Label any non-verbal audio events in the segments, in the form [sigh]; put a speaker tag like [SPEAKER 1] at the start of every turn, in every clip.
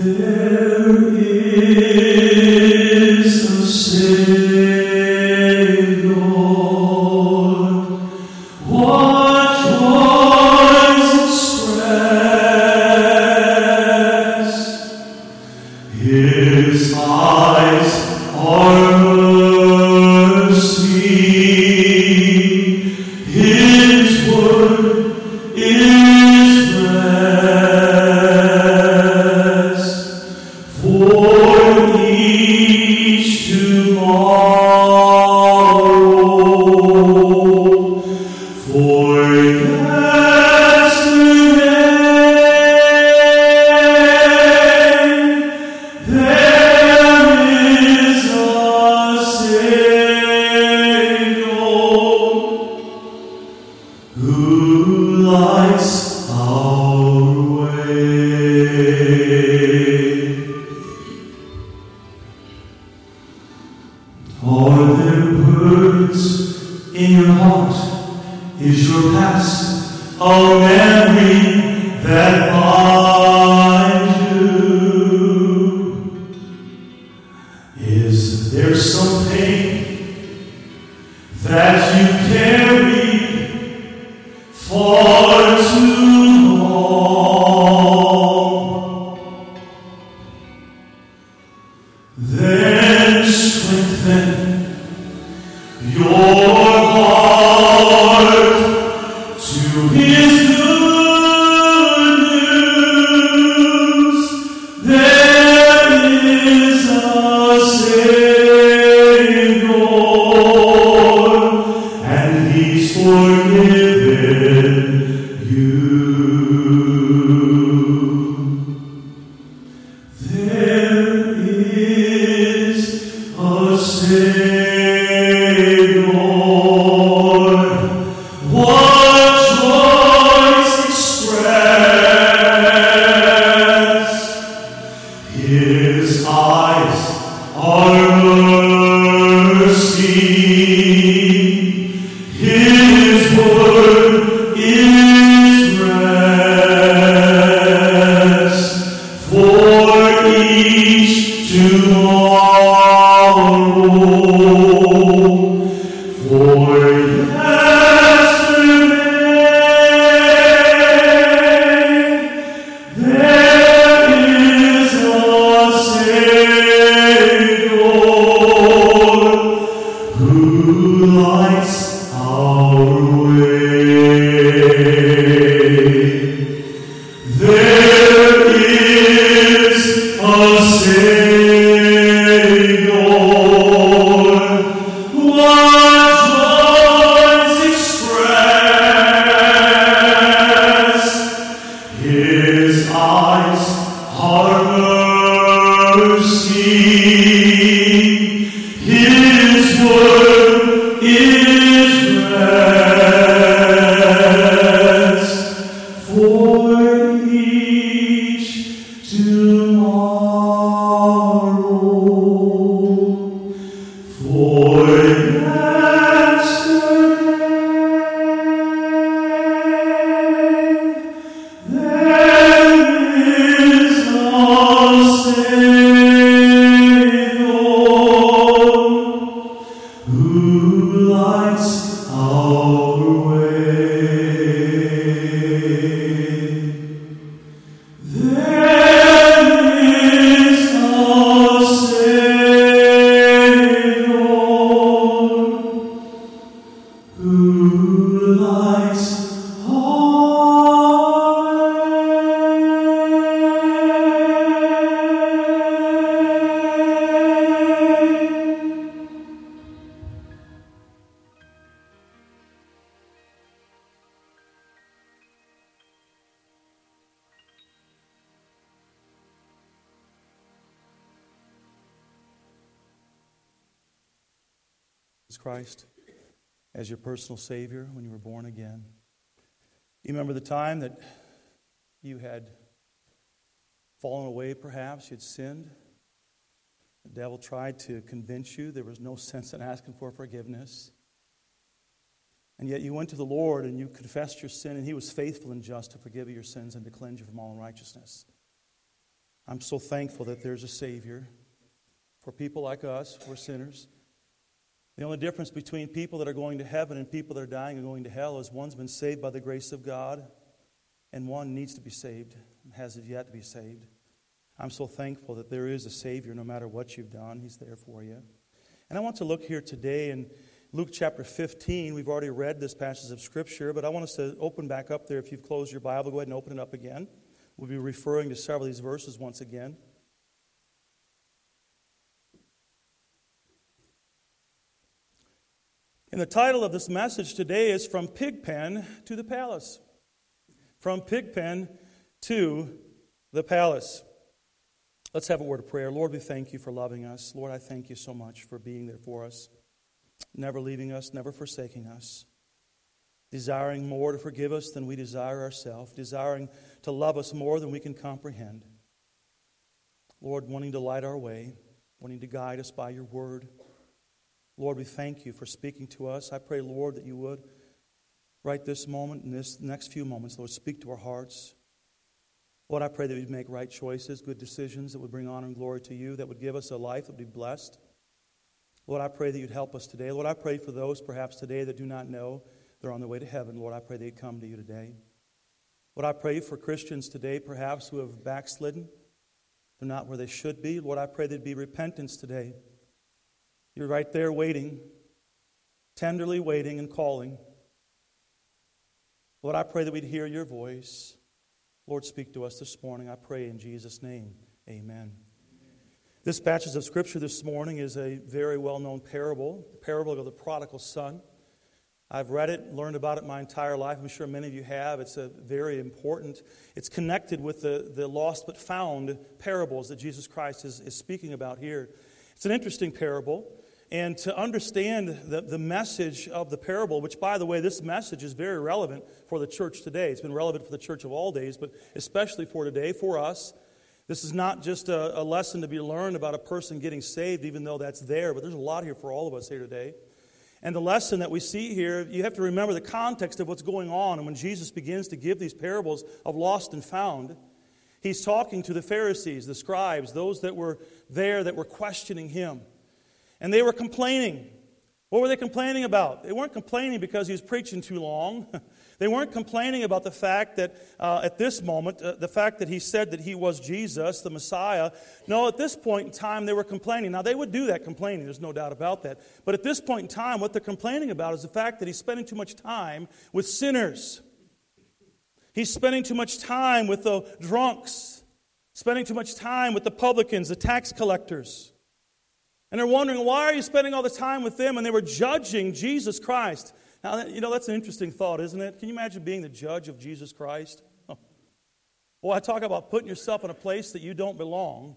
[SPEAKER 1] There
[SPEAKER 2] as your personal Savior when you were born again. You remember the time that you had fallen away, perhaps, you had sinned. The devil tried to convince you there was no sense in asking for forgiveness. And yet you went to the Lord and you confessed your sin, and He was faithful and just to forgive you your sins and to cleanse you from all unrighteousness. I'm so thankful that there's a Savior for people like us, we're sinners. The only difference between people that are going to heaven and people that are dying and going to hell is one's been saved by the grace of God, and one needs to be saved and has yet to be saved. I'm so thankful that there is a Savior no matter what you've done, He's there for you. And I want to look here today in Luke chapter 15. We've already read this passage of Scripture, but I want us to open back up there. If you've closed your Bible, go ahead and open it up again. We'll be referring to several of these verses once again. And the title of this message today is From Pigpen to the Palace. From Pigpen to the Palace. Let's have a word of prayer. Lord, we thank you for loving us. Lord, I thank you so much for being there for us, never leaving us, never forsaking us, desiring more to forgive us than we desire ourselves, desiring to love us more than we can comprehend. Lord, wanting to light our way, wanting to guide us by your word. Lord, we thank you for speaking to us. I pray, Lord, that you would, right this moment, in this next few moments, Lord, speak to our hearts. Lord, I pray that we'd make right choices, good decisions that would bring honor and glory to you, that would give us a life that would be blessed. Lord, I pray that you'd help us today. Lord, I pray for those perhaps today that do not know they're on their way to heaven. Lord, I pray they'd come to you today. Lord, I pray for Christians today perhaps who have backslidden. They're not where they should be. Lord, I pray there'd be repentance today. You're right there waiting, tenderly waiting and calling. Lord, I pray that we'd hear your voice. Lord, speak to us this morning. I pray in Jesus' name. Amen. This passage of Scripture this morning is a very well known parable, the parable of the prodigal son. I've read it, learned about it my entire life. I'm sure many of you have. It's a very important. It's connected with the, the lost but found parables that Jesus Christ is, is speaking about here. It's an interesting parable. And to understand the, the message of the parable, which, by the way, this message is very relevant for the church today. It's been relevant for the church of all days, but especially for today, for us. This is not just a, a lesson to be learned about a person getting saved, even though that's there, but there's a lot here for all of us here today. And the lesson that we see here, you have to remember the context of what's going on. And when Jesus begins to give these parables of lost and found, he's talking to the Pharisees, the scribes, those that were there that were questioning him. And they were complaining. What were they complaining about? They weren't complaining because he was preaching too long. [laughs] they weren't complaining about the fact that uh, at this moment, uh, the fact that he said that he was Jesus, the Messiah. No, at this point in time, they were complaining. Now, they would do that complaining, there's no doubt about that. But at this point in time, what they're complaining about is the fact that he's spending too much time with sinners. He's spending too much time with the drunks, spending too much time with the publicans, the tax collectors. And they're wondering, why are you spending all the time with them? And they were judging Jesus Christ. Now, you know, that's an interesting thought, isn't it? Can you imagine being the judge of Jesus Christ? Well, I talk about putting yourself in a place that you don't belong.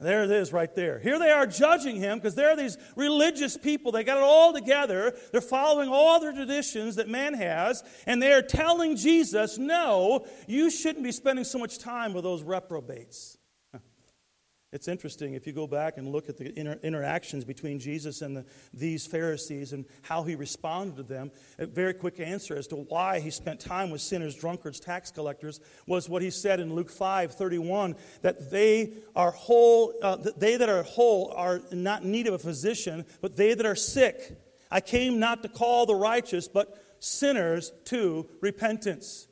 [SPEAKER 2] There it is right there. Here they are judging him because they're these religious people. They got it all together. They're following all the traditions that man has, and they are telling Jesus, no, you shouldn't be spending so much time with those reprobates. It's interesting if you go back and look at the inter- interactions between Jesus and the, these Pharisees and how he responded to them. A very quick answer as to why he spent time with sinners, drunkards, tax collectors was what he said in Luke 5 31 that they are whole, uh, that they that are whole are not in need of a physician, but they that are sick. I came not to call the righteous, but sinners to repentance.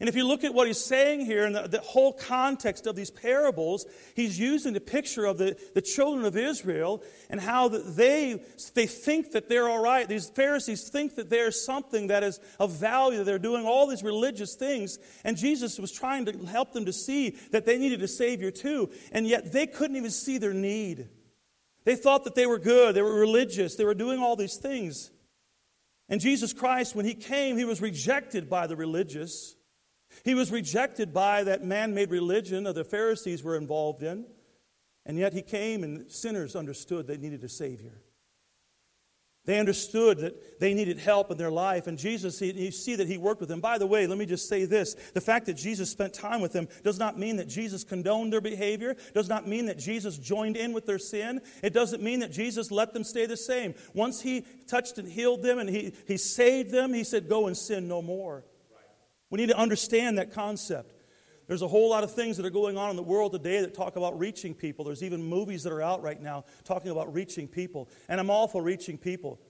[SPEAKER 2] And if you look at what he's saying here in the, the, whole context of these parables, he's using the picture of the, the children of Israel and how they, they think that they're all right. These Pharisees think that there's something that is of value. They're doing all these religious things. And Jesus was trying to help them to see that they needed a Savior too. And yet they couldn't even see their need. They thought that they were good, they were religious, they were doing all these things. And Jesus Christ, when he came, he was rejected by the religious. He was rejected by that man made religion that the Pharisees were involved in. And yet he came, and sinners understood they needed a Savior. They understood that they needed help in their life, and Jesus, you see that he worked with them. By the way, let me just say this the fact that Jesus spent time with them does not mean that Jesus condoned their behavior, does not mean that Jesus joined in with their sin. It doesn't mean that Jesus let them stay the same. Once he touched and healed them and he, he saved them, he said, Go and sin no more. We need to understand that concept. There's a whole lot of things that are going on in the world today that talk about reaching people. There's even movies that are out right now talking about reaching people. And I'm all for reaching people.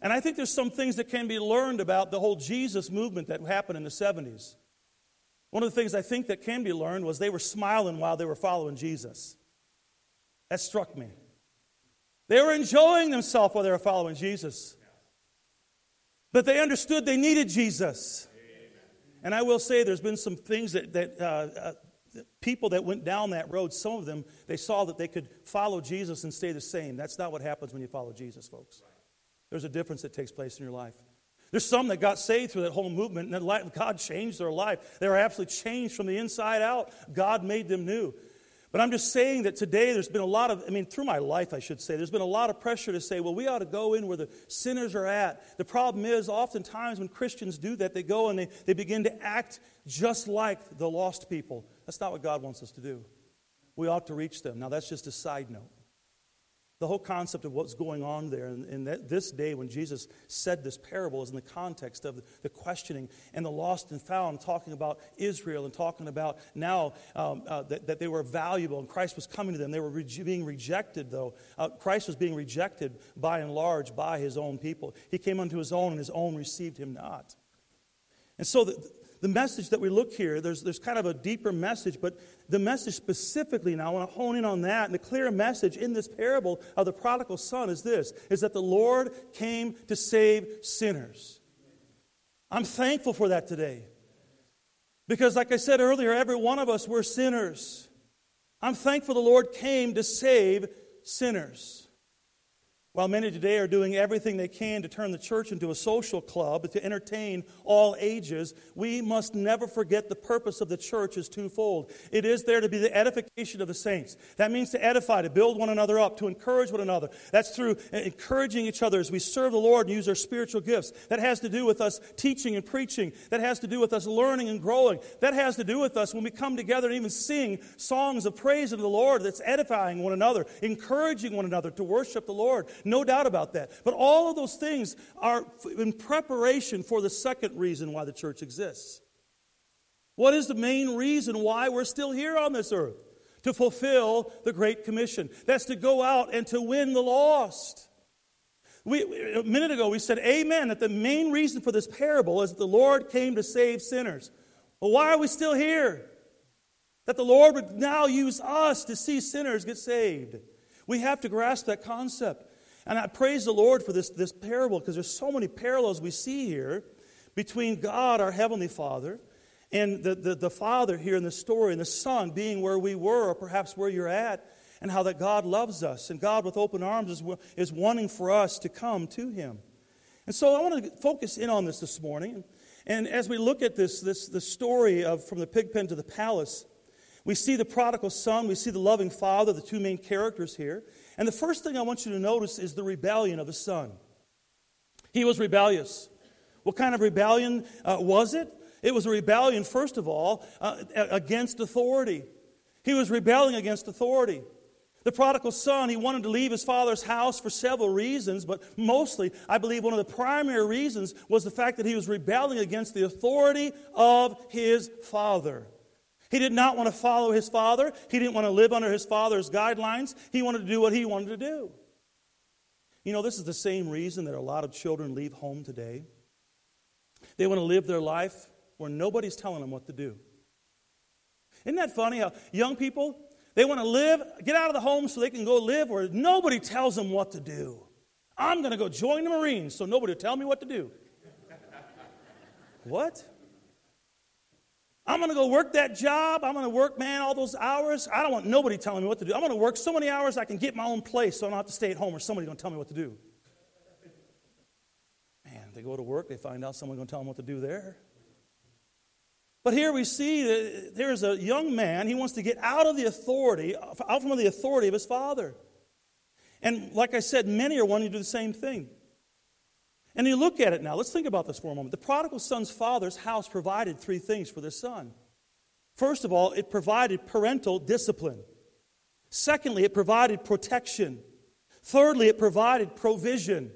[SPEAKER 2] And I think there's some things that can be learned about the whole Jesus movement that happened in the 70s. One of the things I think that can be learned was they were smiling while they were following Jesus. That struck me. They were enjoying themselves while they were following Jesus. But they understood they needed Jesus. And I will say there's been some things that, that uh, uh, people that went down that road, some of them, they saw that they could follow Jesus and stay the same. That's not what happens when you follow Jesus, folks. There's a difference that takes place in your life. There's some that got saved through that whole movement, and God changed their life. They were absolutely changed from the inside out. God made them new. But I'm just saying that today there's been a lot of, I mean, through my life, I should say, there's been a lot of pressure to say, well, we ought to go in where the sinners are at. The problem is, oftentimes when Christians do that, they go and they, they begin to act just like the lost people. That's not what God wants us to do. We ought to reach them. Now, that's just a side note. The whole concept of what's going on there in, in that, this day when Jesus said this parable is in the context of the, the, questioning and the lost and found, talking about Israel and talking about now um, uh, that, that, they were valuable and Christ was coming to them. They were re- being rejected, though. Uh, Christ was being rejected by and large by his own people. He came unto his own, and his own received him not. And so the, the message that we look here, there's, there's kind of a deeper message, but the message specifically now, I want to hone in on that. And the clear message in this parable of the prodigal son is this is that the Lord came to save sinners. I'm thankful for that today. Because, like I said earlier, every one of us, we're sinners. I'm thankful the Lord came to save sinners. While many today are doing everything they can to turn the church into a social club to entertain all ages, we must never forget the purpose of the church is twofold. It is there to be the edification of the saints. That means to edify, to build one another up, to encourage one another. That's through encouraging each other as we serve the Lord and use our spiritual gifts. That has to do with us teaching and preaching. That has to do with us learning and growing. That has to do with us when we come together and even sing songs of praise unto the Lord that's edifying one another, encouraging one another to worship the Lord no doubt about that. But all of those things are in preparation for the second reason why the church exists. What is the main reason why we're still here on this earth? To fulfill the Great Commission. That's to go out and to win the lost. We, a minute ago, we said, Amen, that the main reason for this parable is that the Lord came to save sinners. But why are we still here? That the Lord would now use us to see sinners get saved. We have to grasp that concept. And I praise the Lord for this, this parable because there's so many parallels we see here between God, our Heavenly Father, and the, the, the Father here in the story, and the Son being where we were, or perhaps where you're at, and how that God loves us. And God, with open arms, is, is wanting for us to come to Him. And so I want to focus in on this this morning. And as we look at this, this the story of from the pigpen to the palace, we see the prodigal son, we see the loving father, the two main characters here. And the first thing I want you to notice is the rebellion of the son. He was rebellious. What kind of rebellion uh, was it? It was a rebellion, first of all, uh, against authority. He was rebelling against authority. The prodigal son, he wanted to leave his father's house for several reasons, but mostly, I believe one of the primary reasons was the fact that he was rebelling against the authority of his father. He did not want to follow his father. He didn't want to live under his father's guidelines. He wanted to do what he wanted to do. You know, this is the same reason that a lot of children leave home today. They want to live their life where nobody's telling them what to do. Isn't that funny how young people, they want to live, get out of the home so they can go live where nobody tells them what to do. I'm going to go join the Marines so nobody will tell me what to do. [laughs] what? I'm going to go work that job. I'm going to work, man, all those hours. I don't want nobody telling me what to do. I'm going to work so many hours I can get my own place so I don't have to stay at home or somebody's going to tell me what to do. Man, they go to work, they find out someone's going to tell them what to do there. But here we see that there's a young man, he wants to get out of the authority, out from the authority of his father. And like I said, many are wanting to do the same thing. And you look at it now. Let's think about this for a moment. The prodigal son's father's house provided three things for this son. First of all, it provided parental discipline. Secondly, it provided protection. Thirdly, it provided provision.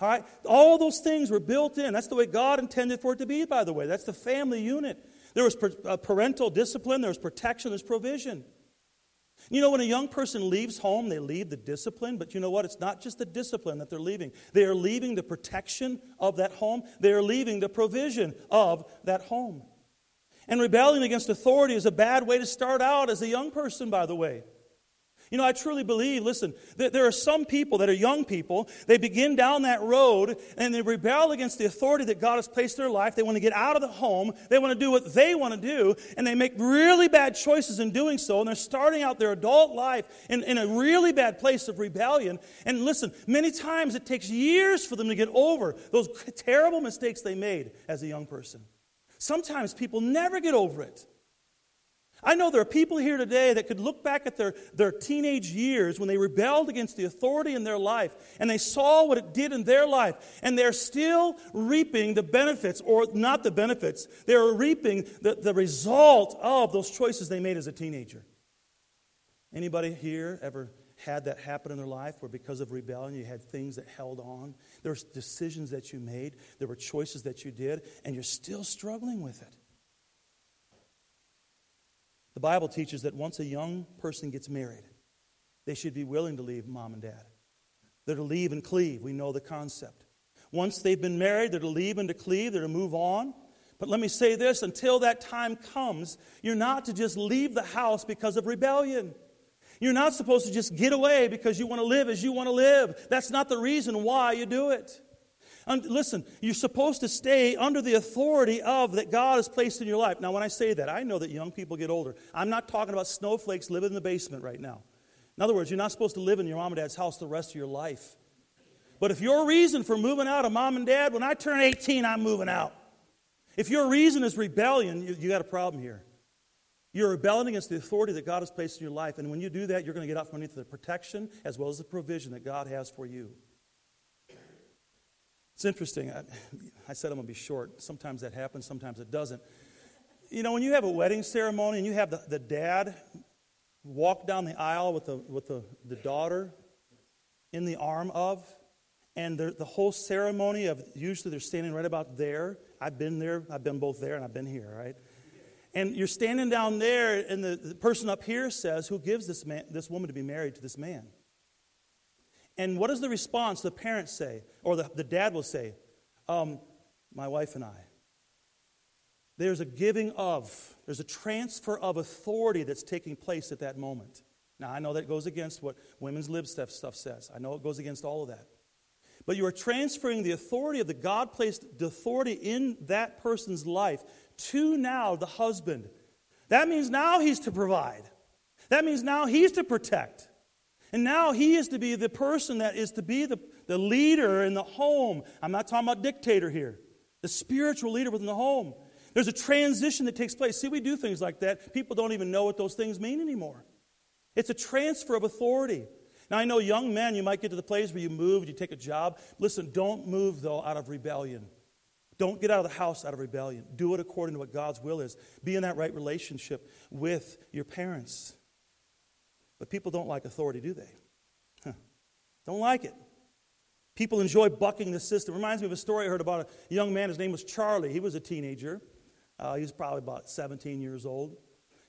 [SPEAKER 2] All right? All those things were built in. That's the way God intended for it to be, by the way. That's the family unit. There was uh, parental discipline, there was protection, there's provision. You know, when a young person leaves home, they leave the discipline, but you know what? It's not just the discipline that they're leaving. They are leaving the protection of that home, they are leaving the provision of that home. And rebelling against authority is a bad way to start out as a young person, by the way. You know, I truly believe, listen, that there are some people that are young people, they begin down that road and they rebel against the authority that God has placed in their life. They want to get out of the home, they want to do what they want to do, and they make really bad choices in doing so, and they're starting out their adult life in, in a really bad place of rebellion. And listen, many times it takes years for them to get over those terrible mistakes they made as a young person. Sometimes people never get over it. I know there are people here today that could look back at their, their teenage years when they rebelled against the authority in their life and they saw what it did in their life and they're still reaping the benefits, or not the benefits, they're reaping the, the result of those choices they made as a teenager. Anybody here ever had that happen in their life where because of rebellion you had things that held on? There were decisions that you made, there were choices that you did, and you're still struggling with it. The Bible teaches that once a young person gets married, they should be willing to leave mom and dad. They're to leave and cleave. We know the concept. Once they've been married, they're to leave and to cleave, they're to move on. But let me say this until that time comes, you're not to just leave the house because of rebellion. You're not supposed to just get away because you want to live as you want to live. That's not the reason why you do it. And listen, you're supposed to stay under the authority of that God has placed in your life. Now, when I say that, I know that young people get older. I'm not talking about snowflakes living in the basement right now. In other words, you're not supposed to live in your mom and dad's house the rest of your life. But if your reason for moving out of mom and dad, when I turn 18, I'm moving out. If your reason is rebellion, you, you got a problem here. You're rebelling against the authority that God has placed in your life. And when you do that, you're going to get out from underneath the protection as well as the provision that God has for you. It's interesting. I, I said I'm going to be short. Sometimes that happens, sometimes it doesn't. You know, when you have a wedding ceremony and you have the, the dad walk down the aisle with the, with the, the daughter in the arm of, and the, the whole ceremony of usually they're standing right about there. I've been there, I've been both there, and I've been here, right? And you're standing down there, and the, the person up here says, Who gives this, man, this woman to be married to this man? And what is the response the parents say, or the, the dad will say? Um, my wife and I. There's a giving of, there's a transfer of authority that's taking place at that moment. Now, I know that goes against what women's lib stuff, stuff says. I know it goes against all of that. But you are transferring the authority of the God placed authority in that person's life to now the husband. That means now he's to provide. That means now he's to protect. And now he is to be the person that is to be the, the leader in the home. I'm not talking about dictator here, the spiritual leader within the home. There's a transition that takes place. See, we do things like that. People don't even know what those things mean anymore. It's a transfer of authority. Now, I know young men, you might get to the place where you move, you take a job. Listen, don't move, though, out of rebellion. Don't get out of the house out of rebellion. Do it according to what God's will is. Be in that right relationship with your parents. But people don't like authority, do they? Huh. Don't like it. People enjoy bucking the system. Reminds me of a story I heard about a young man. His name was Charlie. He was a teenager. Uh, he was probably about 17 years old.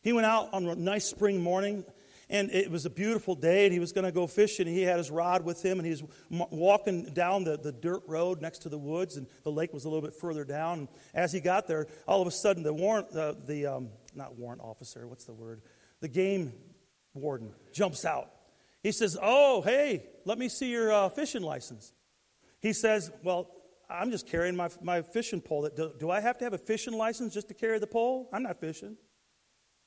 [SPEAKER 2] He went out on a nice spring morning, and it was a beautiful day, and he was going to go fishing. He had his rod with him, and he was walking down the, the dirt road next to the woods, and the lake was a little bit further down. And as he got there, all of a sudden, the warrant, uh, the um, not warrant officer, what's the word? The game warden jumps out. He says, Oh, hey, let me see your uh, fishing license. He says, Well, I'm just carrying my, my fishing pole. Do, do I have to have a fishing license just to carry the pole? I'm not fishing.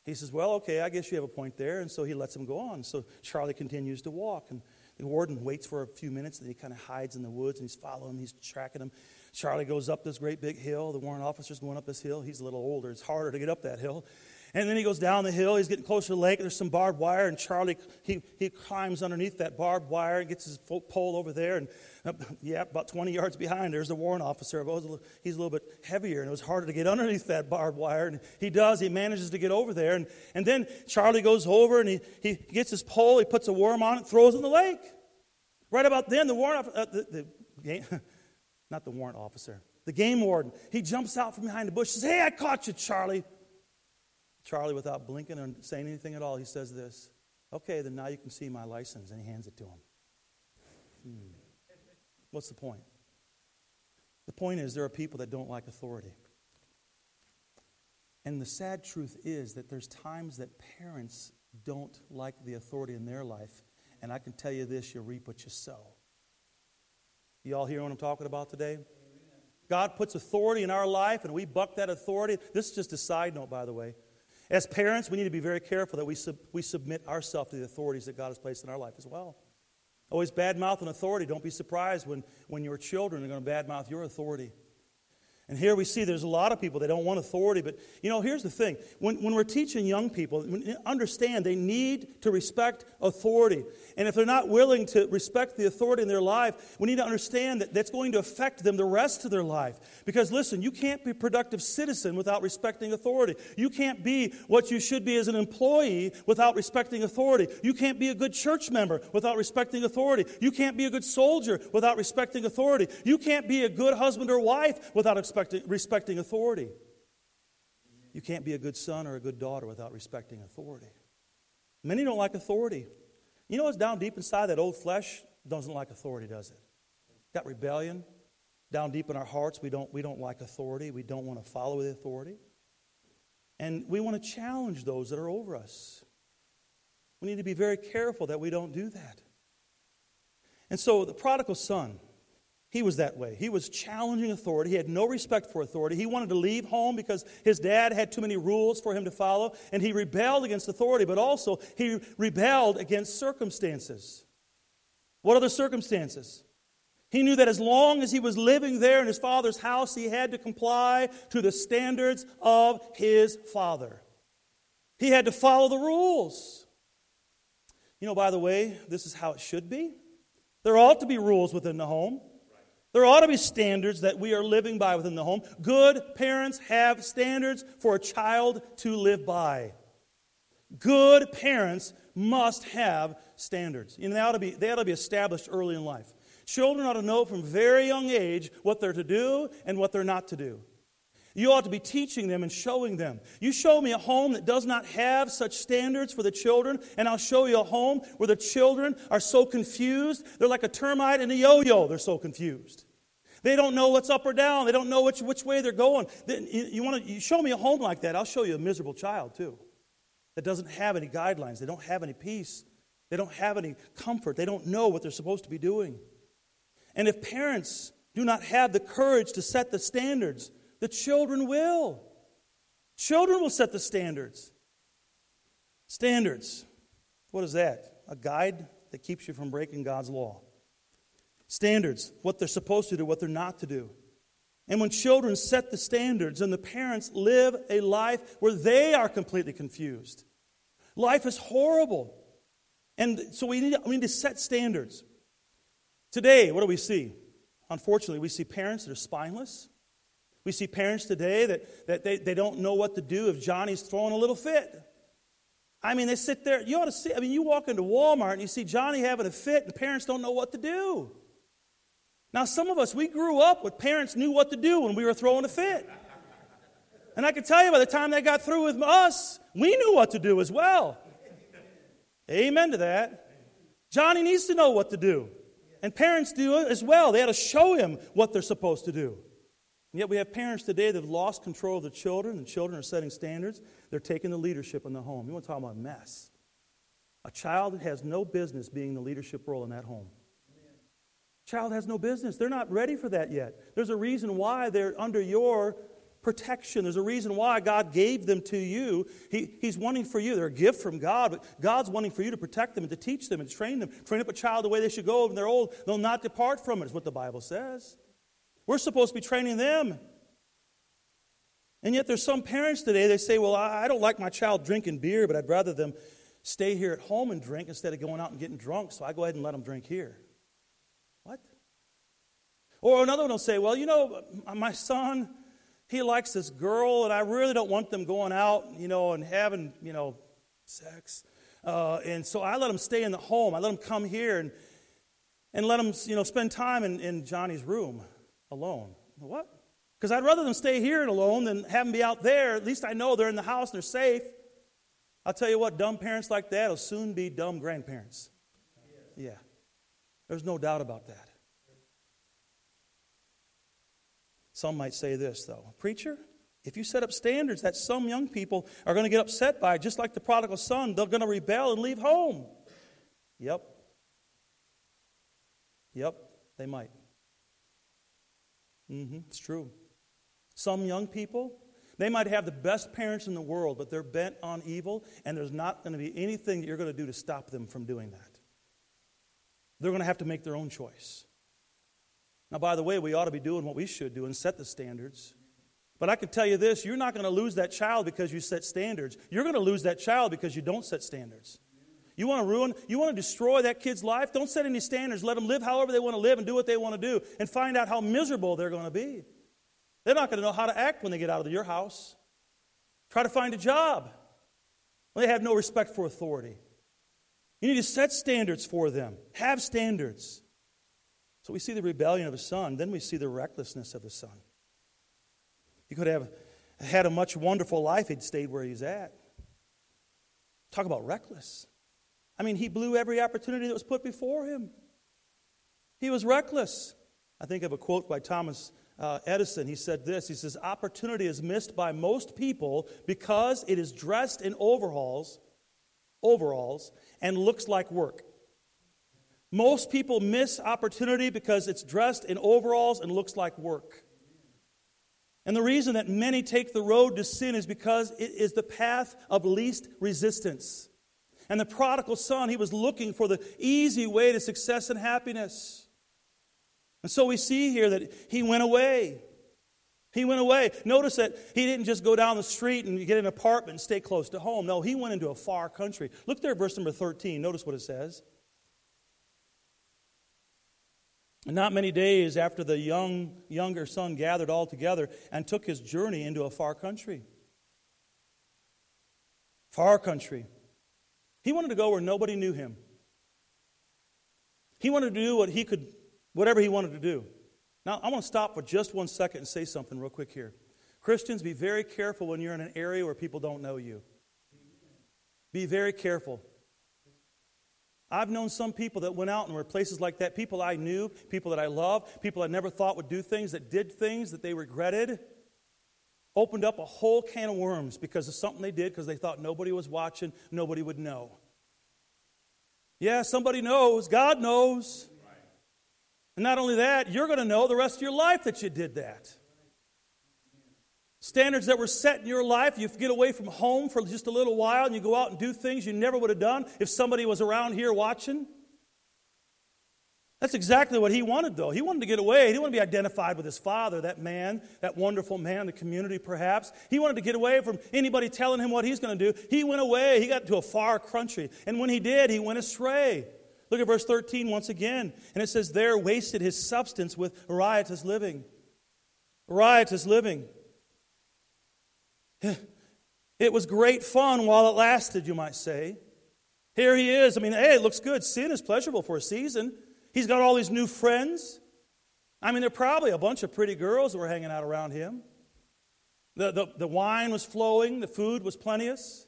[SPEAKER 2] He says, Well, okay, I guess you have a point there. And so he lets him go on. So Charlie continues to walk. And the warden waits for a few minutes and he kind of hides in the woods and he's following him, he's tracking him. Charlie goes up this great big hill. The warrant officer's going up this hill. He's a little older. It's harder to get up that hill. And then he goes down the hill. He's getting closer to the lake. There's some barbed wire, and Charlie he, he climbs underneath that barbed wire, and gets his pole over there, and uh, yeah, about 20 yards behind, there's the warrant officer. He's a little bit heavier, and it was harder to get underneath that barbed wire. And he does. He manages to get over there, and, and then Charlie goes over and he, he gets his pole. He puts a worm on it, throws it in the lake. Right about then, the warrant uh, the, the, [laughs] not the warrant officer, the game warden, he jumps out from behind the bush. Says, "Hey, I caught you, Charlie." Charlie, without blinking or saying anything at all, he says this Okay, then now you can see my license. And he hands it to him. Hmm. What's the point? The point is, there are people that don't like authority. And the sad truth is that there's times that parents don't like the authority in their life. And I can tell you this you reap what you sow. You all hear what I'm talking about today? God puts authority in our life and we buck that authority. This is just a side note, by the way. As parents, we need to be very careful that we, sub- we submit ourselves to the authorities that God has placed in our life as well. Always badmouth an authority. Don't be surprised when, when your children are going to badmouth your authority. And here we see there's a lot of people that don't want authority. But, you know, here's the thing. When, when we're teaching young people, understand they need to respect authority. And if they're not willing to respect the authority in their life, we need to understand that that's going to affect them the rest of their life. Because, listen, you can't be a productive citizen without respecting authority. You can't be what you should be as an employee without respecting authority. You can't be a good church member without respecting authority. You can't be a good soldier without respecting authority. You can't be a good husband or wife without respecting respecting, authority. You can't be a good son or a good daughter without respecting authority. Many don't like authority. You know what's down deep inside that old flesh doesn't like authority, does it? Got rebellion. Down deep in our hearts, we don't, we don't like authority. We don't want to follow the authority. And we want to challenge those that are over us. We need to be very careful that we don't do that. And so the prodigal son, he was that way. He was challenging authority. He had no respect for authority. He wanted to leave home because his dad had too many rules for him to follow, and he rebelled against authority, but also he rebelled against circumstances. What the circumstances? He knew that as long as he was living there in his father's house, he had to comply to the standards of his father. He had to follow the rules. You know, by the way, this is how it should be. There ought to be rules within the home. There ought to be standards that we are living by within the home. Good parents have standards for a child to live by. Good parents must have standards. Know, they, ought to be, they ought to be established early in life. Children ought to know from very young age what they're to do and what they're not to do. You ought to be teaching them and showing them. You show me a home that does not have such standards for the children, and I'll show you a home where the children are so confused. They're like a termite and a yo yo, they're so confused. They don't know what's up or down. They don't know which, which way they're going. You, want to you show me a home like that, I'll show you a miserable child too. That doesn't have any guidelines. They don't have any peace. They don't have any comfort. They don't know what they're supposed to be doing. And if parents do not have the courage to set the standards, the children will. Children will set the standards. Standards. What is that? A guide that keeps you from breaking God's law standards, what they're supposed to do, what they're not to do. And when children set the standards and the parents live a life where they are completely confused, life is horrible. And so we need, we need to set standards. Today, what do we see? Unfortunately, we see parents that are spineless. We see parents today that, that they, they don't know what to do if Johnny's throwing a little fit. I mean, they sit there. You ought to see. I mean, you walk into Walmart and you see Johnny having a fit, and parents don't know what to do. Now, some of us, we grew up with parents knew what to do when we were throwing a fit. And I can tell you, by the time they got through with us, we knew what to do as well. Amen to that. Johnny needs to know what to do. And parents do as well. They had to show him what they're supposed to do. And yet we have parents today that have lost control of their children, and children are setting standards. They're taking the leadership in the home. You want to talk about mess? A child has no business being the leadership role in that home. Child has no business. They're not ready for that yet. There's a reason why they're under your protection. There's a reason why God gave them to you. He, he's wanting for you. They're a gift from God, but God's wanting for you to protect them and to teach them and to train them. Train up a child the way they should go when they're old. They'll not depart from it, is what the Bible says. We're supposed to be training them. And yet there's some parents today, they say, well, I don't like my child drinking beer, but I'd rather them stay here at home and drink instead of going out and getting drunk, so I go ahead and let them drink here. Or another one will say, Well, you know, my son, he likes this girl, and I really don't want them going out, you know, and having, you know, sex. Uh, and so I let him stay in the home. I let him come here and, and let him, you know, spend time in, in Johnny's room alone. What? Because I'd rather them stay here and alone than have them be out there. At least I know they're in the house and they're safe. I'll tell you what, dumb parents like that will soon be dumb grandparents. Yeah. There's no doubt about that. Some might say this, though Preacher, if you set up standards that some young people are going to get upset by, just like the prodigal son, they're going to rebel and leave home. Yep. Yep, they might. Mm-hmm, it's true. Some young people, they might have the best parents in the world, but they're bent on evil, and there's not going to be anything that you're going to do to stop them from doing that. They're going to have to make their own choice. Now, by the way, we ought to be doing what we should do and set the standards. But I can tell you this you're not going to lose that child because you set standards. You're going to lose that child because you don't set standards. You want to ruin, you want to destroy that kid's life? Don't set any standards. Let them live however they want to live and do what they want to do and find out how miserable they're going to be. They're not going to know how to act when they get out of your house. Try to find a job. They have no respect for authority. You need to set standards for them, have standards. So we see the rebellion of the son, then we see the recklessness of the son. He could have had a much wonderful life, he'd stayed where he's at. Talk about reckless. I mean, he blew every opportunity that was put before him. He was reckless. I think of a quote by Thomas uh, Edison. He said this He says, Opportunity is missed by most people because it is dressed in overalls, overalls and looks like work. Most people miss opportunity because it's dressed in overalls and looks like work. And the reason that many take the road to sin is because it is the path of least resistance. And the prodigal son, he was looking for the easy way to success and happiness. And so we see here that he went away. He went away. Notice that he didn't just go down the street and get an apartment and stay close to home. No, he went into a far country. Look there, verse number 13. Notice what it says. And not many days after the young, younger son gathered all together and took his journey into a far country. Far country. He wanted to go where nobody knew him. He wanted to do what he could, whatever he wanted to do. Now, I want to stop for just one second and say something real quick here. Christians, be very careful when you're in an area where people don't know you. Be very careful. I've known some people that went out and were places like that, people I knew, people that I loved, people I never thought would do things, that did things that they regretted opened up a whole can of worms because of something they did because they thought nobody was watching, nobody would know. Yeah, somebody knows. God knows. And not only that, you're going to know the rest of your life that you did that. Standards that were set in your life, you get away from home for just a little while and you go out and do things you never would have done if somebody was around here watching. That's exactly what he wanted, though. He wanted to get away. He didn't want to be identified with his father, that man, that wonderful man, the community perhaps. He wanted to get away from anybody telling him what he's going to do. He went away. He got to a far country. And when he did, he went astray. Look at verse 13 once again. And it says, There wasted his substance with riotous living. Riotous living. It was great fun while it lasted, you might say. Here he is. I mean, hey, it looks good. Sin is pleasurable for a season. He's got all these new friends. I mean, there are probably a bunch of pretty girls that were hanging out around him. The, the, the wine was flowing, the food was plenteous,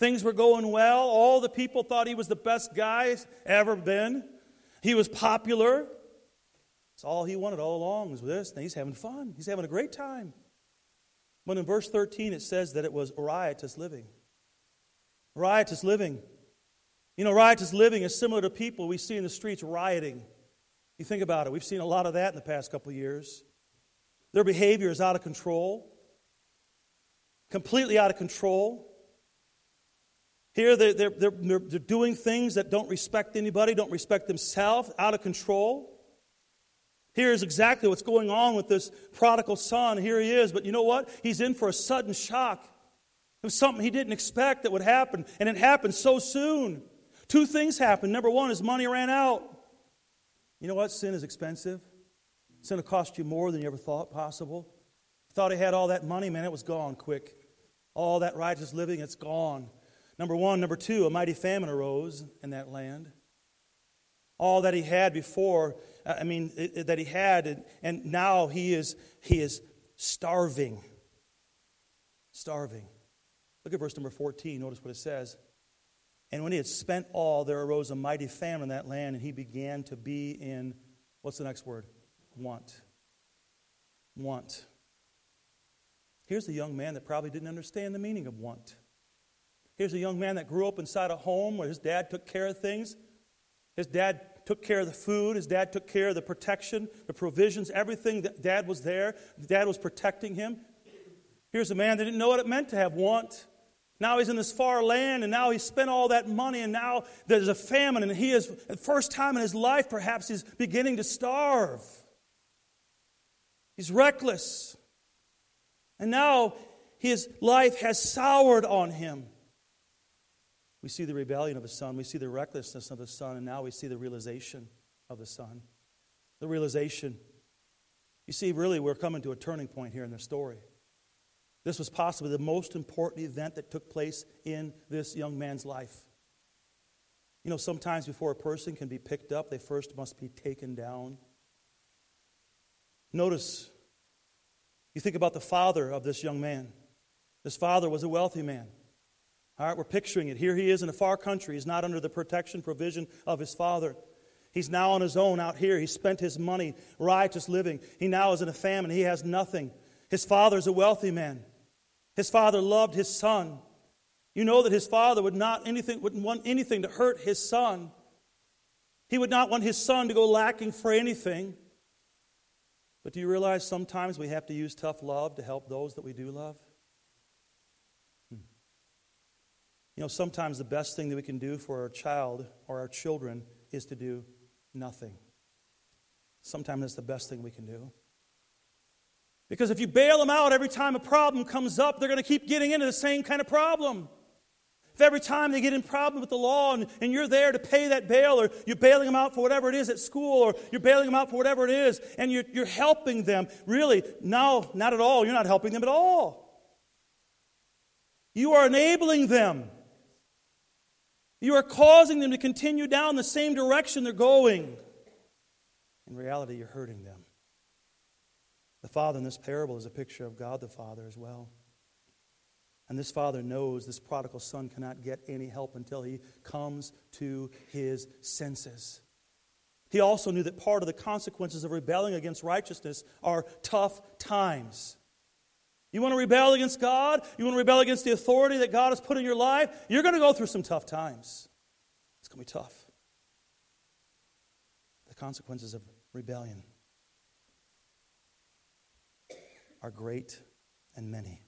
[SPEAKER 2] things were going well. All the people thought he was the best guy ever been. He was popular. It's all he wanted all along was this. And he's having fun, he's having a great time. But in verse 13, it says that it was riotous living. Riotous living. You know, riotous living is similar to people we see in the streets rioting. You think about it, we've seen a lot of that in the past couple of years. Their behavior is out of control, completely out of control. Here, they're, they're, they're, they're doing things that don't respect anybody, don't respect themselves, out of control. Here's exactly what's going on with this prodigal son. Here he is, but you know what? He's in for a sudden shock. It was something he didn't expect that would happen, and it happened so soon. Two things happened. Number one, his money ran out. You know what? Sin is expensive. It's going to cost you more than you ever thought possible. Thought he had all that money, man, it was gone quick. All that righteous living, it's gone. Number one. Number two, a mighty famine arose in that land. All that he had before, I mean, that he had, and, and now he is, he is starving. Starving. Look at verse number 14. Notice what it says. And when he had spent all, there arose a mighty famine in that land, and he began to be in, what's the next word? Want. Want. Here's a young man that probably didn't understand the meaning of want. Here's a young man that grew up inside a home where his dad took care of things. His dad took care of the food. His dad took care of the protection, the provisions, everything. Dad was there. Dad was protecting him. Here's a man that didn't know what it meant to have want. Now he's in this far land, and now he's spent all that money, and now there's a famine, and he is, the first time in his life, perhaps, he's beginning to starve. He's reckless. And now his life has soured on him. We see the rebellion of his son, we see the recklessness of his son, and now we see the realization of the son. The realization. You see, really, we're coming to a turning point here in the story. This was possibly the most important event that took place in this young man's life. You know, sometimes before a person can be picked up, they first must be taken down. Notice, you think about the father of this young man. This father was a wealthy man. All right, we're picturing it. Here he is in a far country. He's not under the protection, provision of his father. He's now on his own out here. He spent his money riotous living. He now is in a famine. He has nothing. His father's a wealthy man. His father loved his son. You know that his father would not anything wouldn't want anything to hurt his son. He would not want his son to go lacking for anything. But do you realize sometimes we have to use tough love to help those that we do love? Hmm. You know, sometimes the best thing that we can do for our child or our children is to do nothing. Sometimes that's the best thing we can do. Because if you bail them out every time a problem comes up, they're going to keep getting into the same kind of problem. If every time they get in problem with the law and, and you're there to pay that bail, or you're bailing them out for whatever it is at school, or you're bailing them out for whatever it is, and you're, you're helping them, really, no, not at all. You're not helping them at all. You are enabling them. You are causing them to continue down the same direction they're going. In reality, you're hurting them. The father in this parable is a picture of God the Father as well. And this father knows this prodigal son cannot get any help until he comes to his senses. He also knew that part of the consequences of rebelling against righteousness are tough times. You want to rebel against God? You want to rebel against the authority that God has put in your life? You're going to go through some tough times. It's going to be tough. The consequences of rebellion are great and many.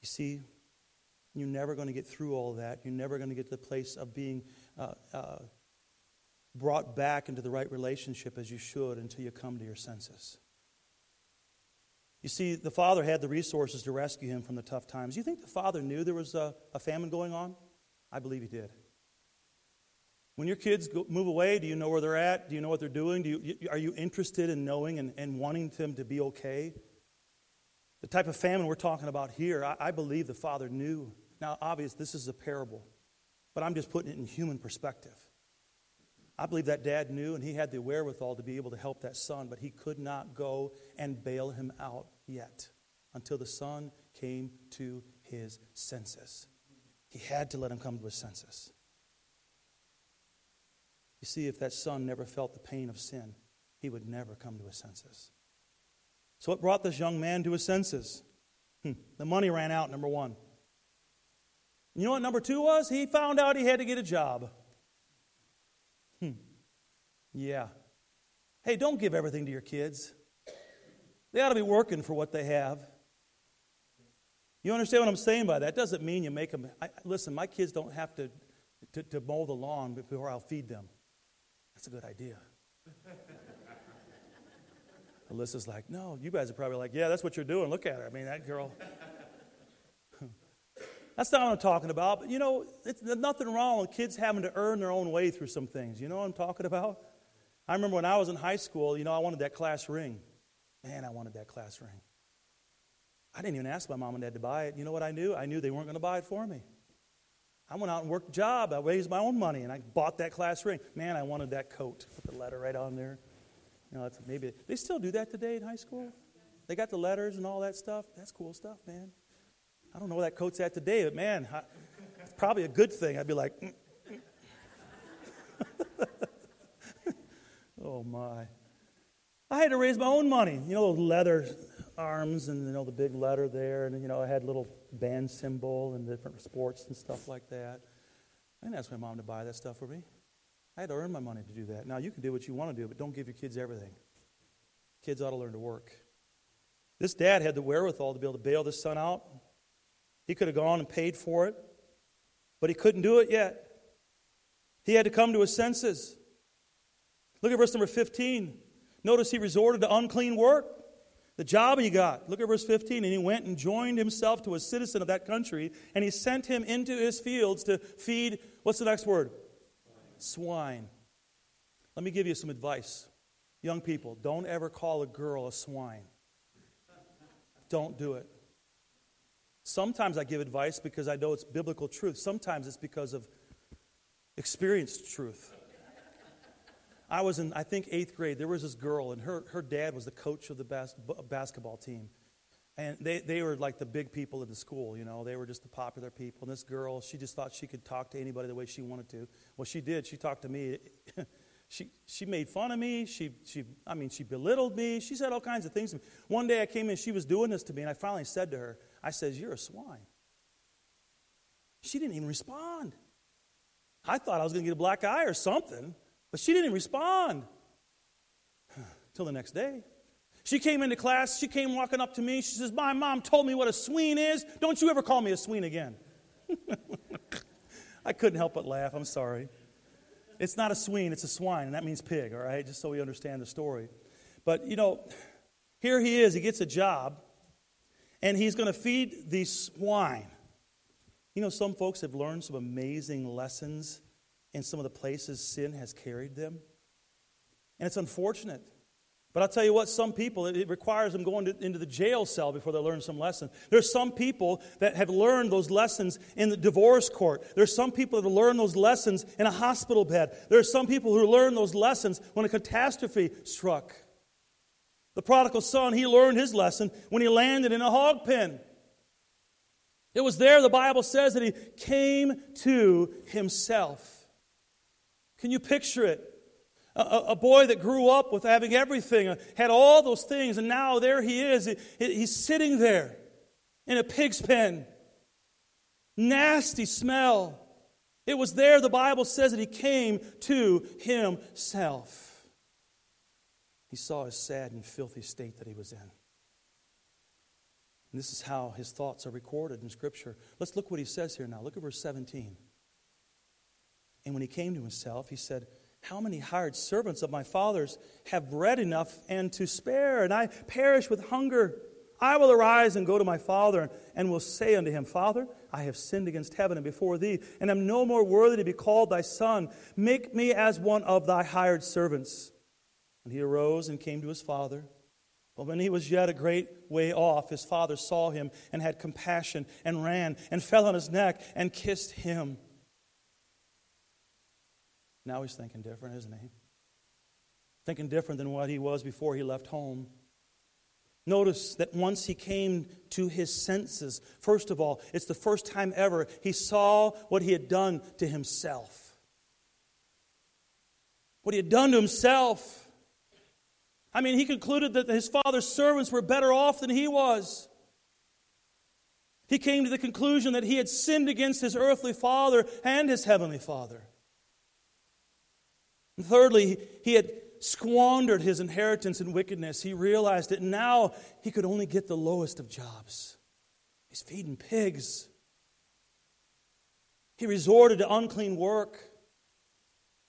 [SPEAKER 2] You see, you're never going to get through all that. You're never going to get to the place of being uh, uh, brought back into the right relationship as you should until you come to your senses. You see, the father had the resources to rescue him from the tough times. You think the father knew there was a, a famine going on? I believe he did. When your kids go, move away, do you know where they're at? Do you know what they're doing? Do you, are you interested in knowing and, and wanting them to be okay? The type of famine we're talking about here, I, I believe the father knew. Now, obvious, this is a parable, but I'm just putting it in human perspective. I believe that dad knew and he had the wherewithal to be able to help that son, but he could not go and bail him out yet until the son came to his senses. He had to let him come to his senses. You see, if that son never felt the pain of sin, he would never come to his senses. So, what brought this young man to his senses? Hmm. The money ran out, number one. You know what number two was? He found out he had to get a job. Yeah. Hey, don't give everything to your kids. They ought to be working for what they have. You understand what I'm saying by that? Doesn't mean you make them. I, listen, my kids don't have to, to, to mow the lawn before I'll feed them. That's a good idea. [laughs] Alyssa's like, no, you guys are probably like, yeah, that's what you're doing. Look at her. I mean, that girl. [laughs] that's not what I'm talking about. But, you know, it's, there's nothing wrong with kids having to earn their own way through some things. You know what I'm talking about? I remember when I was in high school, you know, I wanted that class ring. Man, I wanted that class ring. I didn't even ask my mom and dad to buy it. You know what I knew? I knew they weren't going to buy it for me. I went out and worked a job. I raised my own money and I bought that class ring. Man, I wanted that coat. Put the letter right on there. You know, maybe they still do that today in high school. They got the letters and all that stuff. That's cool stuff, man. I don't know where that coat's at today, but man, I, it's probably a good thing. I'd be like, mm, oh my. I had to raise my own money. You know leather arms and you know the big letter there, and you know I had little band symbol and different sports and stuff like that. I didn't ask my mom to buy that stuff for me. I had to earn my money to do that. Now you can do what you want to do, but don't give your kids everything. Kids ought to learn to work. This dad had the wherewithal to be able to bail this son out. He could have gone and paid for it, but he couldn't do it yet. He had to come to his senses. Look at verse number 15. Notice he resorted to unclean work. The job he got. Look at verse 15. And he went and joined himself to a citizen of that country, and he sent him into his fields to feed, what's the next word? Swine. Let me give you some advice. Young people, don't ever call a girl a swine. Don't do it. Sometimes I give advice because I know it's biblical truth. Sometimes it's because of experienced truth. I was in, I think, eighth grade. There was this girl, and her, her dad was the coach of the bas- basketball team. And they, they were like the big people in the school, you know. They were just the popular people. And this girl, she just thought she could talk to anybody the way she wanted to. Well, she did. She talked to me. [laughs] she, she made fun of me. She, she, I mean, she belittled me. She said all kinds of things. To me. One day I came in, she was doing this to me, and I finally said to her, I says, you're a swine. She didn't even respond. I thought I was going to get a black eye or something. But she didn't respond [sighs] until the next day. She came into class, she came walking up to me. She says, My mom told me what a swine is. Don't you ever call me a swine again. [laughs] I couldn't help but laugh. I'm sorry. It's not a swine, it's a swine, and that means pig, all right? Just so we understand the story. But, you know, here he is, he gets a job, and he's going to feed these swine. You know, some folks have learned some amazing lessons in some of the places sin has carried them. And it's unfortunate. But I'll tell you what, some people, it requires them going to, into the jail cell before they learn some lesson. There's some people that have learned those lessons in the divorce court. There's some people that learned those lessons in a hospital bed. There's some people who learned those lessons when a catastrophe struck. The prodigal son, he learned his lesson when he landed in a hog pen. It was there, the Bible says, that he came to himself. Can you picture it? A, a, boy that grew up with having everything, uh, had all those things, and now there he is. He, he's sitting there in a pig's pen. Nasty smell. It was there, the Bible says, that he came to himself. He saw his sad and filthy state that he was in. And this is how his thoughts are recorded in Scripture. Let's look what he says here now. Look at verse 17. And when he came to himself, he said, How many hired servants of my father's have bread enough and to spare, and I perish with hunger? I will arise and go to my father, and will say unto him, Father, I have sinned against heaven and before thee, and am no more worthy to be called thy son. Make me as one of thy hired servants. And he arose and came to his father. But when he was yet a great way off, his father saw him and had compassion and ran and fell on his neck and kissed him. Now he's thinking different, isn't he? Thinking different than what he was before he left home. Notice that once he came to his senses, first of all, it's the first time ever he saw what he had done to himself. What he had done to himself. I mean, he concluded that his father's servants were better off than he was. He came to the conclusion that he had sinned against his earthly father and his heavenly father. And thirdly, he had squandered his inheritance in wickedness. He realized that now he could only get the lowest of jobs. He's feeding pigs. He resorted to unclean work.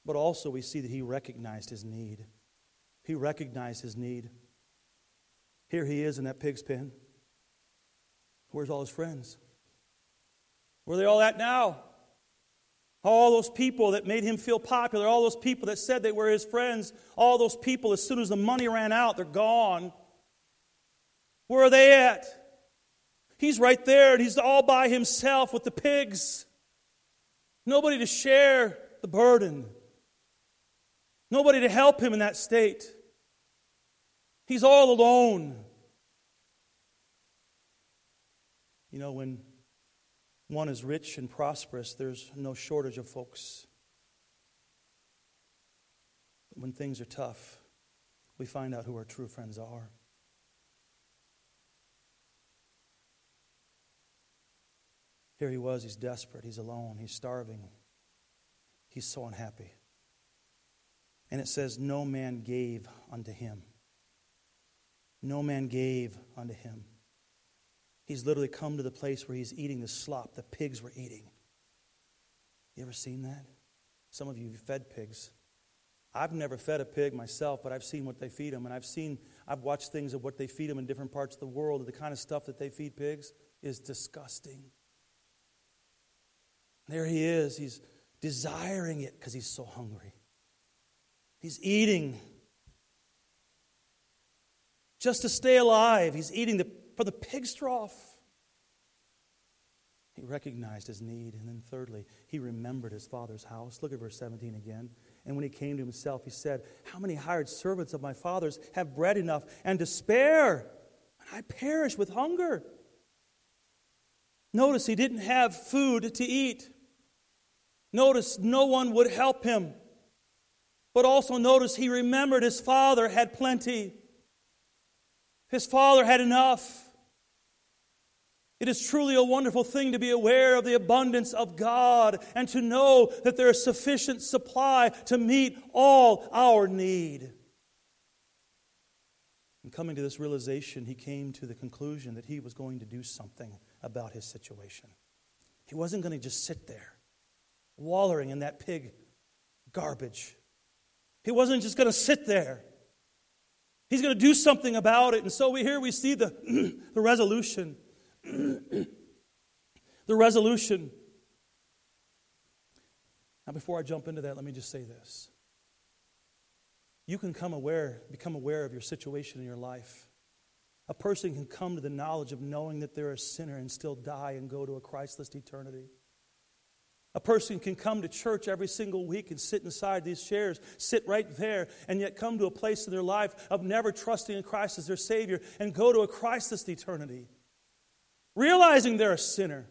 [SPEAKER 2] But also, we see that he recognized his need. He recognized his need. Here he is in that pig's pen. Where's all his friends? Where are they all at now? All those people that made him feel popular, all those people that said they were his friends, all those people, as soon as the money ran out, they're gone. Where are they at? He's right there and he's all by himself with the pigs. Nobody to share the burden, nobody to help him in that state. He's all alone. You know, when one is rich and prosperous, there's no shortage of folks. When things are tough, we find out who our true friends are. Here he was, he's desperate, he's alone, he's starving, he's so unhappy. And it says, No man gave unto him. No man gave unto him. He's literally come to the place where he's eating the slop the pigs were eating. You ever seen that? Some of you have fed pigs. I've never fed a pig myself, but I've seen what they feed them, and I've seen, I've watched things of what they feed them in different parts of the world. The kind of stuff that they feed pigs is disgusting. There he is. He's desiring it because he's so hungry. He's eating just to stay alive. He's eating the, for the pig's trough. He recognized his need. And then, thirdly, he remembered his father's house. Look at verse 17 again. And when he came to himself, he said, How many hired servants of my father's have bread enough and to spare? And I perish with hunger. Notice he didn't have food to eat. Notice no one would help him. But also notice he remembered his father had plenty. His father had enough. It is truly a wonderful thing to be aware of the abundance of God and to know that there is sufficient supply to meet all our need. And coming to this realization, he came to the conclusion that he was going to do something about his situation. He wasn't going to just sit there, wallowing in that pig garbage. He wasn't just going to sit there. He's going to do something about it. And so we, here we see the, [clears throat] the resolution. [clears throat] the resolution. Now, before I jump into that, let me just say this. You can come aware, become aware of your situation in your life. A person can come to the knowledge of knowing that they're a sinner and still die and go to a Christless eternity. A person can come to church every single week and sit inside these chairs, sit right there, and yet come to a place in their life of never trusting in Christ as their Savior and go to a Christless eternity. Realizing they're a sinner,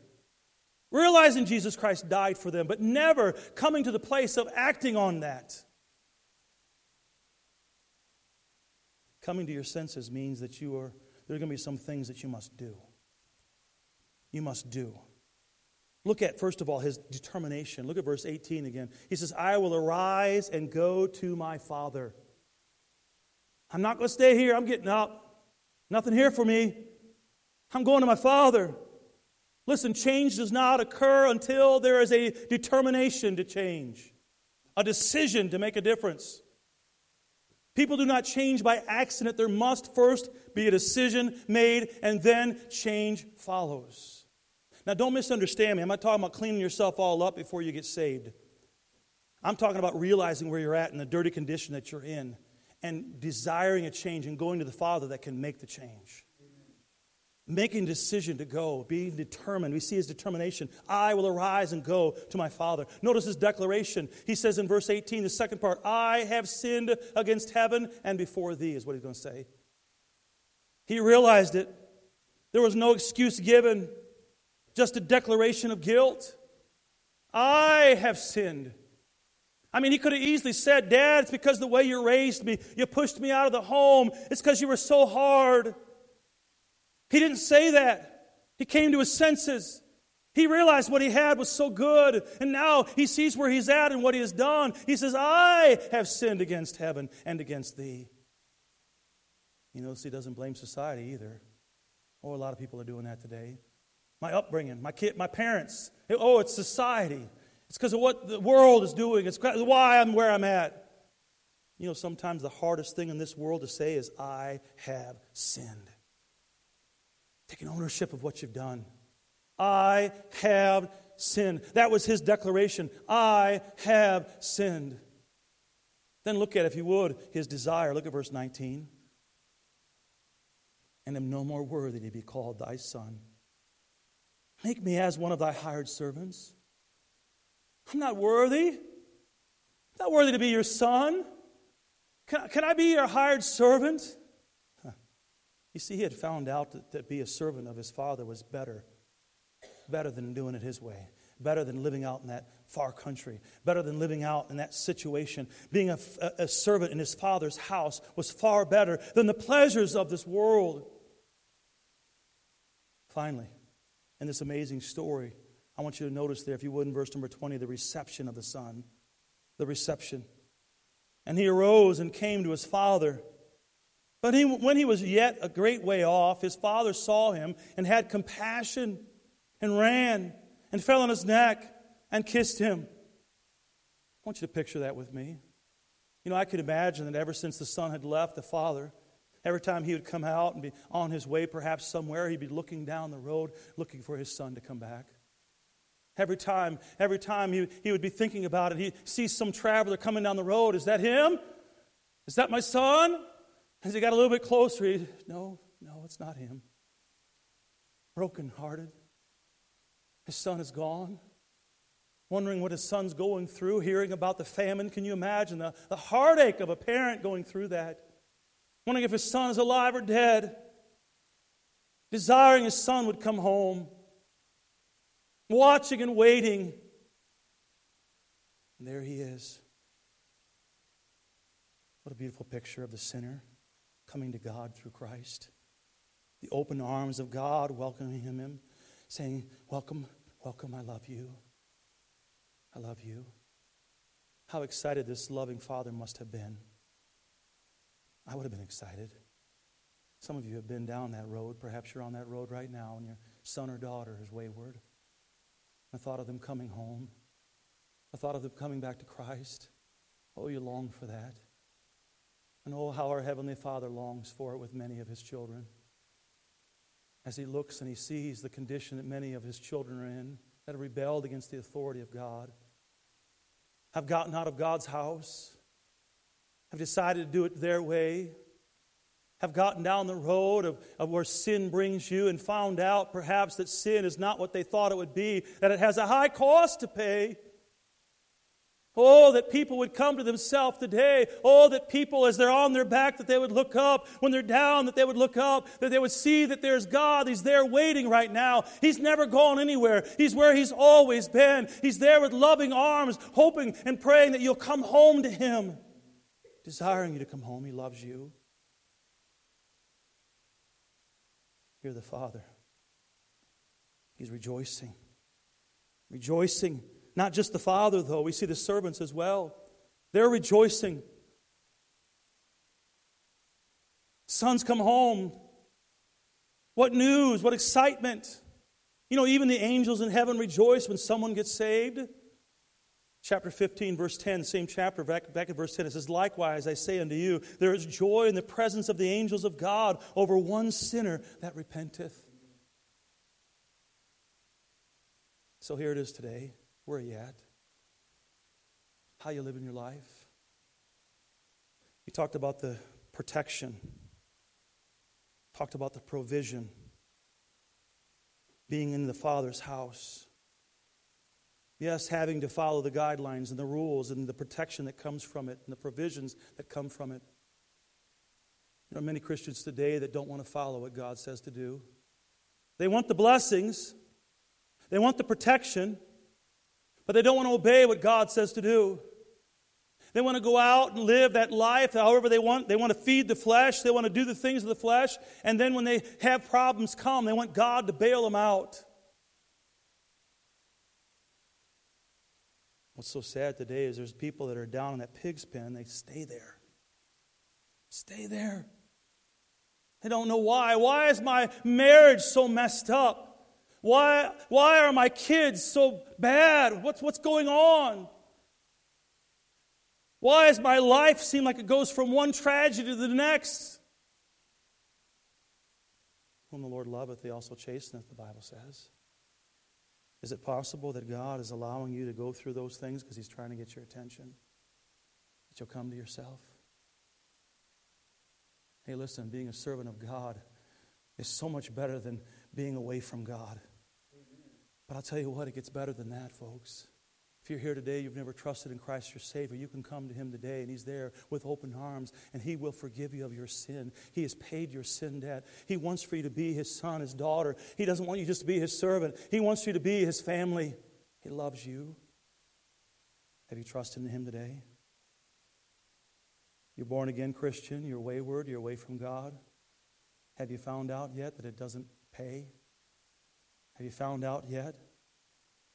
[SPEAKER 2] realizing Jesus Christ died for them, but never coming to the place of acting on that. Coming to your senses means that you are, there are going to be some things that you must do. You must do. Look at, first of all, his determination. Look at verse 18 again. He says, I will arise and go to my father. I'm not going to stay here. I'm getting up. Nothing here for me. I'm going to my father. Listen, change does not occur until there is a determination to change, a decision to make a difference. People do not change by accident. There must first be a decision made, and then change follows. Now, don't misunderstand me. I'm not talking about cleaning yourself all up before you get saved. I'm talking about realizing where you're at and the dirty condition that you're in and desiring a change and going to the Father that can make the change. Making a decision to go, being determined. We see his determination. I will arise and go to my Father. Notice his declaration. He says in verse 18, the second part, I have sinned against heaven and before thee, is what he's going to say. He realized it. There was no excuse given just a declaration of guilt. I have sinned. I mean, he could have easily said, Dad, it's because the way you raised me. You pushed me out of the home. It's because you were so hard. He didn't say that. He came to his senses. He realized what he had was so good, and now he sees where he's at and what he has done. He says, I have sinned against heaven and against thee. You notice he doesn't blame society either. Oh, a lot of people are doing that today my upbringing, my kid, my parents. Oh, it's society. It's because of what the world is doing. It's why I'm where I'm at. You know, sometimes the hardest thing in this world to say is, I have sinned. Taking ownership of what you've done. I have sinned. That was his declaration. I have sinned. Then look at, if you would, his desire. Look at verse 19. And am no more worthy to be called thy son. Make me as one of thy hired servants. I'm not worthy. I'm not worthy to be your son. Can, can I be your hired servant? You see, he had found out that to be a servant of his father was better, better than doing it his way, better than living out in that far country, better than living out in that situation. Being a, a servant in his father's house was far better than the pleasures of this world. Finally, in this amazing story, I want you to notice there, if you would, in verse number 20, the reception of the son. The reception. And he arose and came to his father. But he, when he was yet a great way off, his father saw him and had compassion and ran and fell on his neck and kissed him. I want you to picture that with me. You know, I could imagine that ever since the son had left the father, every time he would come out and be on his way perhaps somewhere, he'd be looking down the road looking for his son to come back. Every time, every time he, he would be thinking about it, he sees some traveler coming down the road. Is that him? Is that my son? As he got a little bit closer, he, no, no, it's not him. Brokenhearted. His son is gone. Wondering what his son's going through, hearing about the famine. Can you imagine the, the heartache of a parent going through that? Wondering if his son is alive or dead. Desiring his son would come home watching and waiting. And there he is. What a beautiful picture of the sinner coming to God through Christ. The open arms of God welcoming him, saying, Welcome, welcome, I love you. I love you. How excited this loving father must have been. I would have been excited. Some of you have been down that road. Perhaps you're on that road right now and your son or daughter is wayward. I thought of them coming home. I thought of them coming back to Christ. Oh, you long for that. And oh, how our Heavenly Father longs for it with many of His children. As He looks and He sees the condition that many of His children are in, that have rebelled against the authority of God, have gotten out of God's house, have decided to do it their way, have gotten down the road of, of where sin brings you and found out perhaps that sin is not what they thought it would be, that it has a high cost to pay. Oh, that people would come to themselves today. Oh, that people, as they're on their back, that they would look up. When they're down, that they would look up. That they would see that there's God. He's there waiting right now. He's never gone anywhere. He's where He's always been. He's there with loving arms, hoping and praying that you'll come home to Him. Desiring you to come home. He loves you. You're the Father. He's rejoicing. Rejoicing. Not just the Father, though. We see the servants as well. They're rejoicing. Sons come home. What news, what excitement. You know, even the angels in heaven rejoice when someone gets saved. Chapter 15, verse 10, same chapter, back, back at verse 10, it says, Likewise, I say unto you, there is joy in the presence of the angels of God over one sinner that repenteth. So here it is today. Where are you at? How you living your life? We talked about the protection, talked about the provision, being in the Father's house. Yes, having to follow the guidelines and the rules and the protection that comes from it and the provisions that come from it. There are many Christians today that don't want to follow what God says to do. They want the blessings, they want the protection, but they don't want to obey what God says to do. They want to go out and live that life however they want. They want to feed the flesh. They want to do the things of the flesh. And then when they have problems come, they want God to bail them out. What's so sad today is there's people that are down in that pig's pen and they stay there. Stay there. They don't know why. Why is my marriage so messed up? Why, why are my kids so bad? What's, what's going on? Why does my life seem like it goes from one tragedy to the next? Whom the Lord loveth, he also chasteneth, the Bible says. Is it possible that God is allowing you to go through those things because He's trying to get your attention? That you'll come to yourself? Hey, listen, being a servant of God is so much better than being away from God. But I'll tell you what, it gets better than that, folks. If you're here today, you've never trusted in Christ your Savior, you can come to Him today, and He's there with open arms, and He will forgive you of your sin. He has paid your sin debt. He wants for you to be His son, His daughter. He doesn't want you just to be His servant, He wants you to be His family. He loves you. Have you trusted in Him today? You're born again Christian, you're wayward, you're away from God. Have you found out yet that it doesn't pay? Have you found out yet?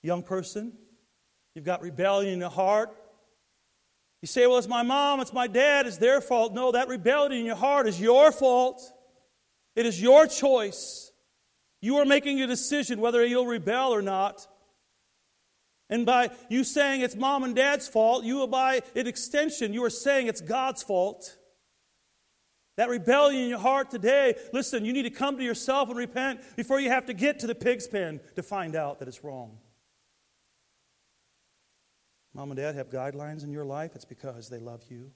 [SPEAKER 2] Young person, You've got rebellion in your heart. You say, well, it's my mom, it's my dad, it's their fault. No, that rebellion in your heart is your fault. It is your choice. You are making a decision whether you'll rebel or not. And by you saying it's mom and dad's fault, you, by an extension, you are saying it's God's fault. That rebellion in your heart today, listen, you need to come to yourself and repent before you have to get to the pig's pen to find out that it's wrong. Mom and dad have guidelines in your life, it's because they love you.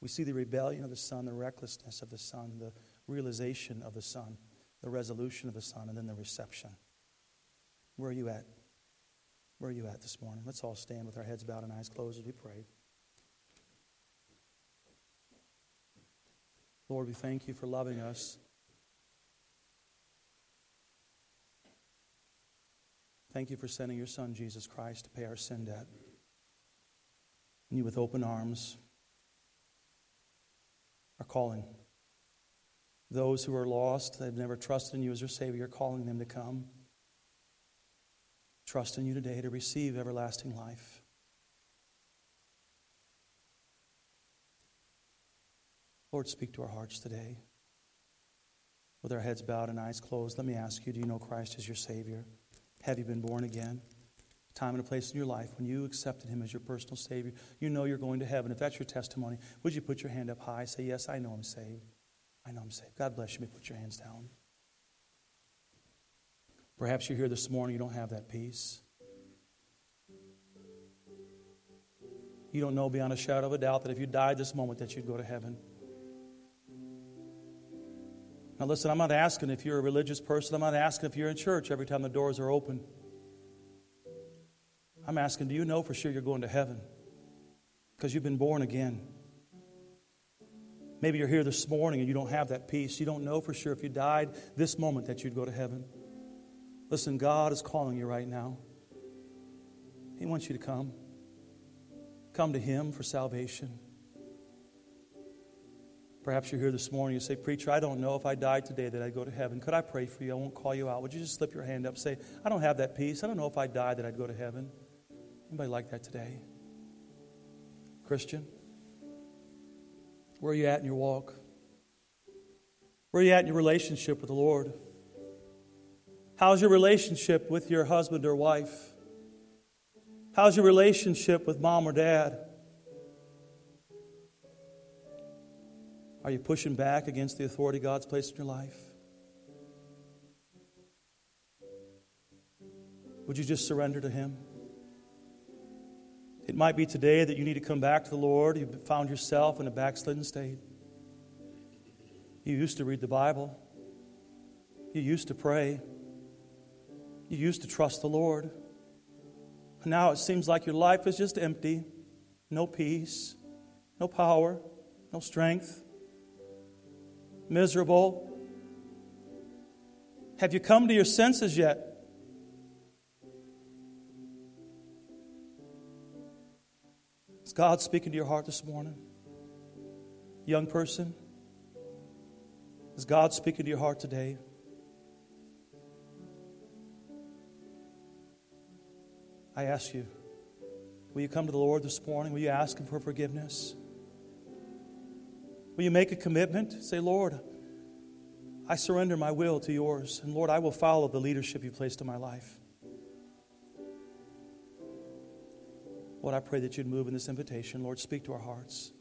[SPEAKER 2] We see the rebellion of the son, the recklessness of the son, the realization of the son, the resolution of the son, and then the reception. Where are you at? Where are you at this morning? Let's all stand with our heads bowed and eyes closed as we pray. Lord, we thank you for loving us. Thank you for sending your Son, Jesus Christ, to pay our sin debt. And you, with open arms, are calling. Those who are lost, they've never trusted in you as their Savior, calling them to come. Trust in you today to receive everlasting life. Lord, speak to our hearts today. With our heads bowed and eyes closed, let me ask you do you know Christ as your Savior? Have you been born again? Time and a place in your life when you accepted Him as your personal Savior, you know you're going to heaven. If that's your testimony, would you put your hand up high? Say, Yes, I know I'm saved. I know I'm saved. God bless you. May put your hands down. Perhaps you're here this morning, you don't have that peace. You don't know beyond a shadow of a doubt that if you died this moment that you'd go to heaven. Now, listen, I'm not asking if you're a religious person. I'm not asking if you're in church every time the doors are open. I'm asking, do you know for sure you're going to heaven? Because you've been born again. Maybe you're here this morning and you don't have that peace. You don't know for sure if you died this moment that you'd go to heaven. Listen, God is calling you right now. He wants you to come. Come to Him for salvation. Perhaps you're here this morning. You say, Preacher, I don't know if I died today that I'd go to heaven. Could I pray for you? I won't call you out. Would you just slip your hand up? Say, I don't have that peace. I don't know if I died that I'd go to heaven. Anybody like that today? Christian? Where are you at in your walk? Where are you at in your relationship with the Lord? How's your relationship with your husband or wife? How's your relationship with mom or dad? Are you pushing back against the authority God's placed in your life? Would you just surrender to Him? It might be today that you need to come back to the Lord. You've found yourself in a backslidden state. You used to read the Bible, you used to pray, you used to trust the Lord. Now it seems like your life is just empty no peace, no power, no strength miserable? Have you come to your senses yet? Is God speaking to your heart this morning? Young person, is God speaking to your heart today? I ask you, will you come to the Lord this morning? Will you ask Him for forgiveness? Will you make a commitment? Say, Lord, I surrender my will to yours. And Lord, I will follow the leadership you placed in my life. Lord, I pray that you'd move in this invitation. Lord, speak to our hearts.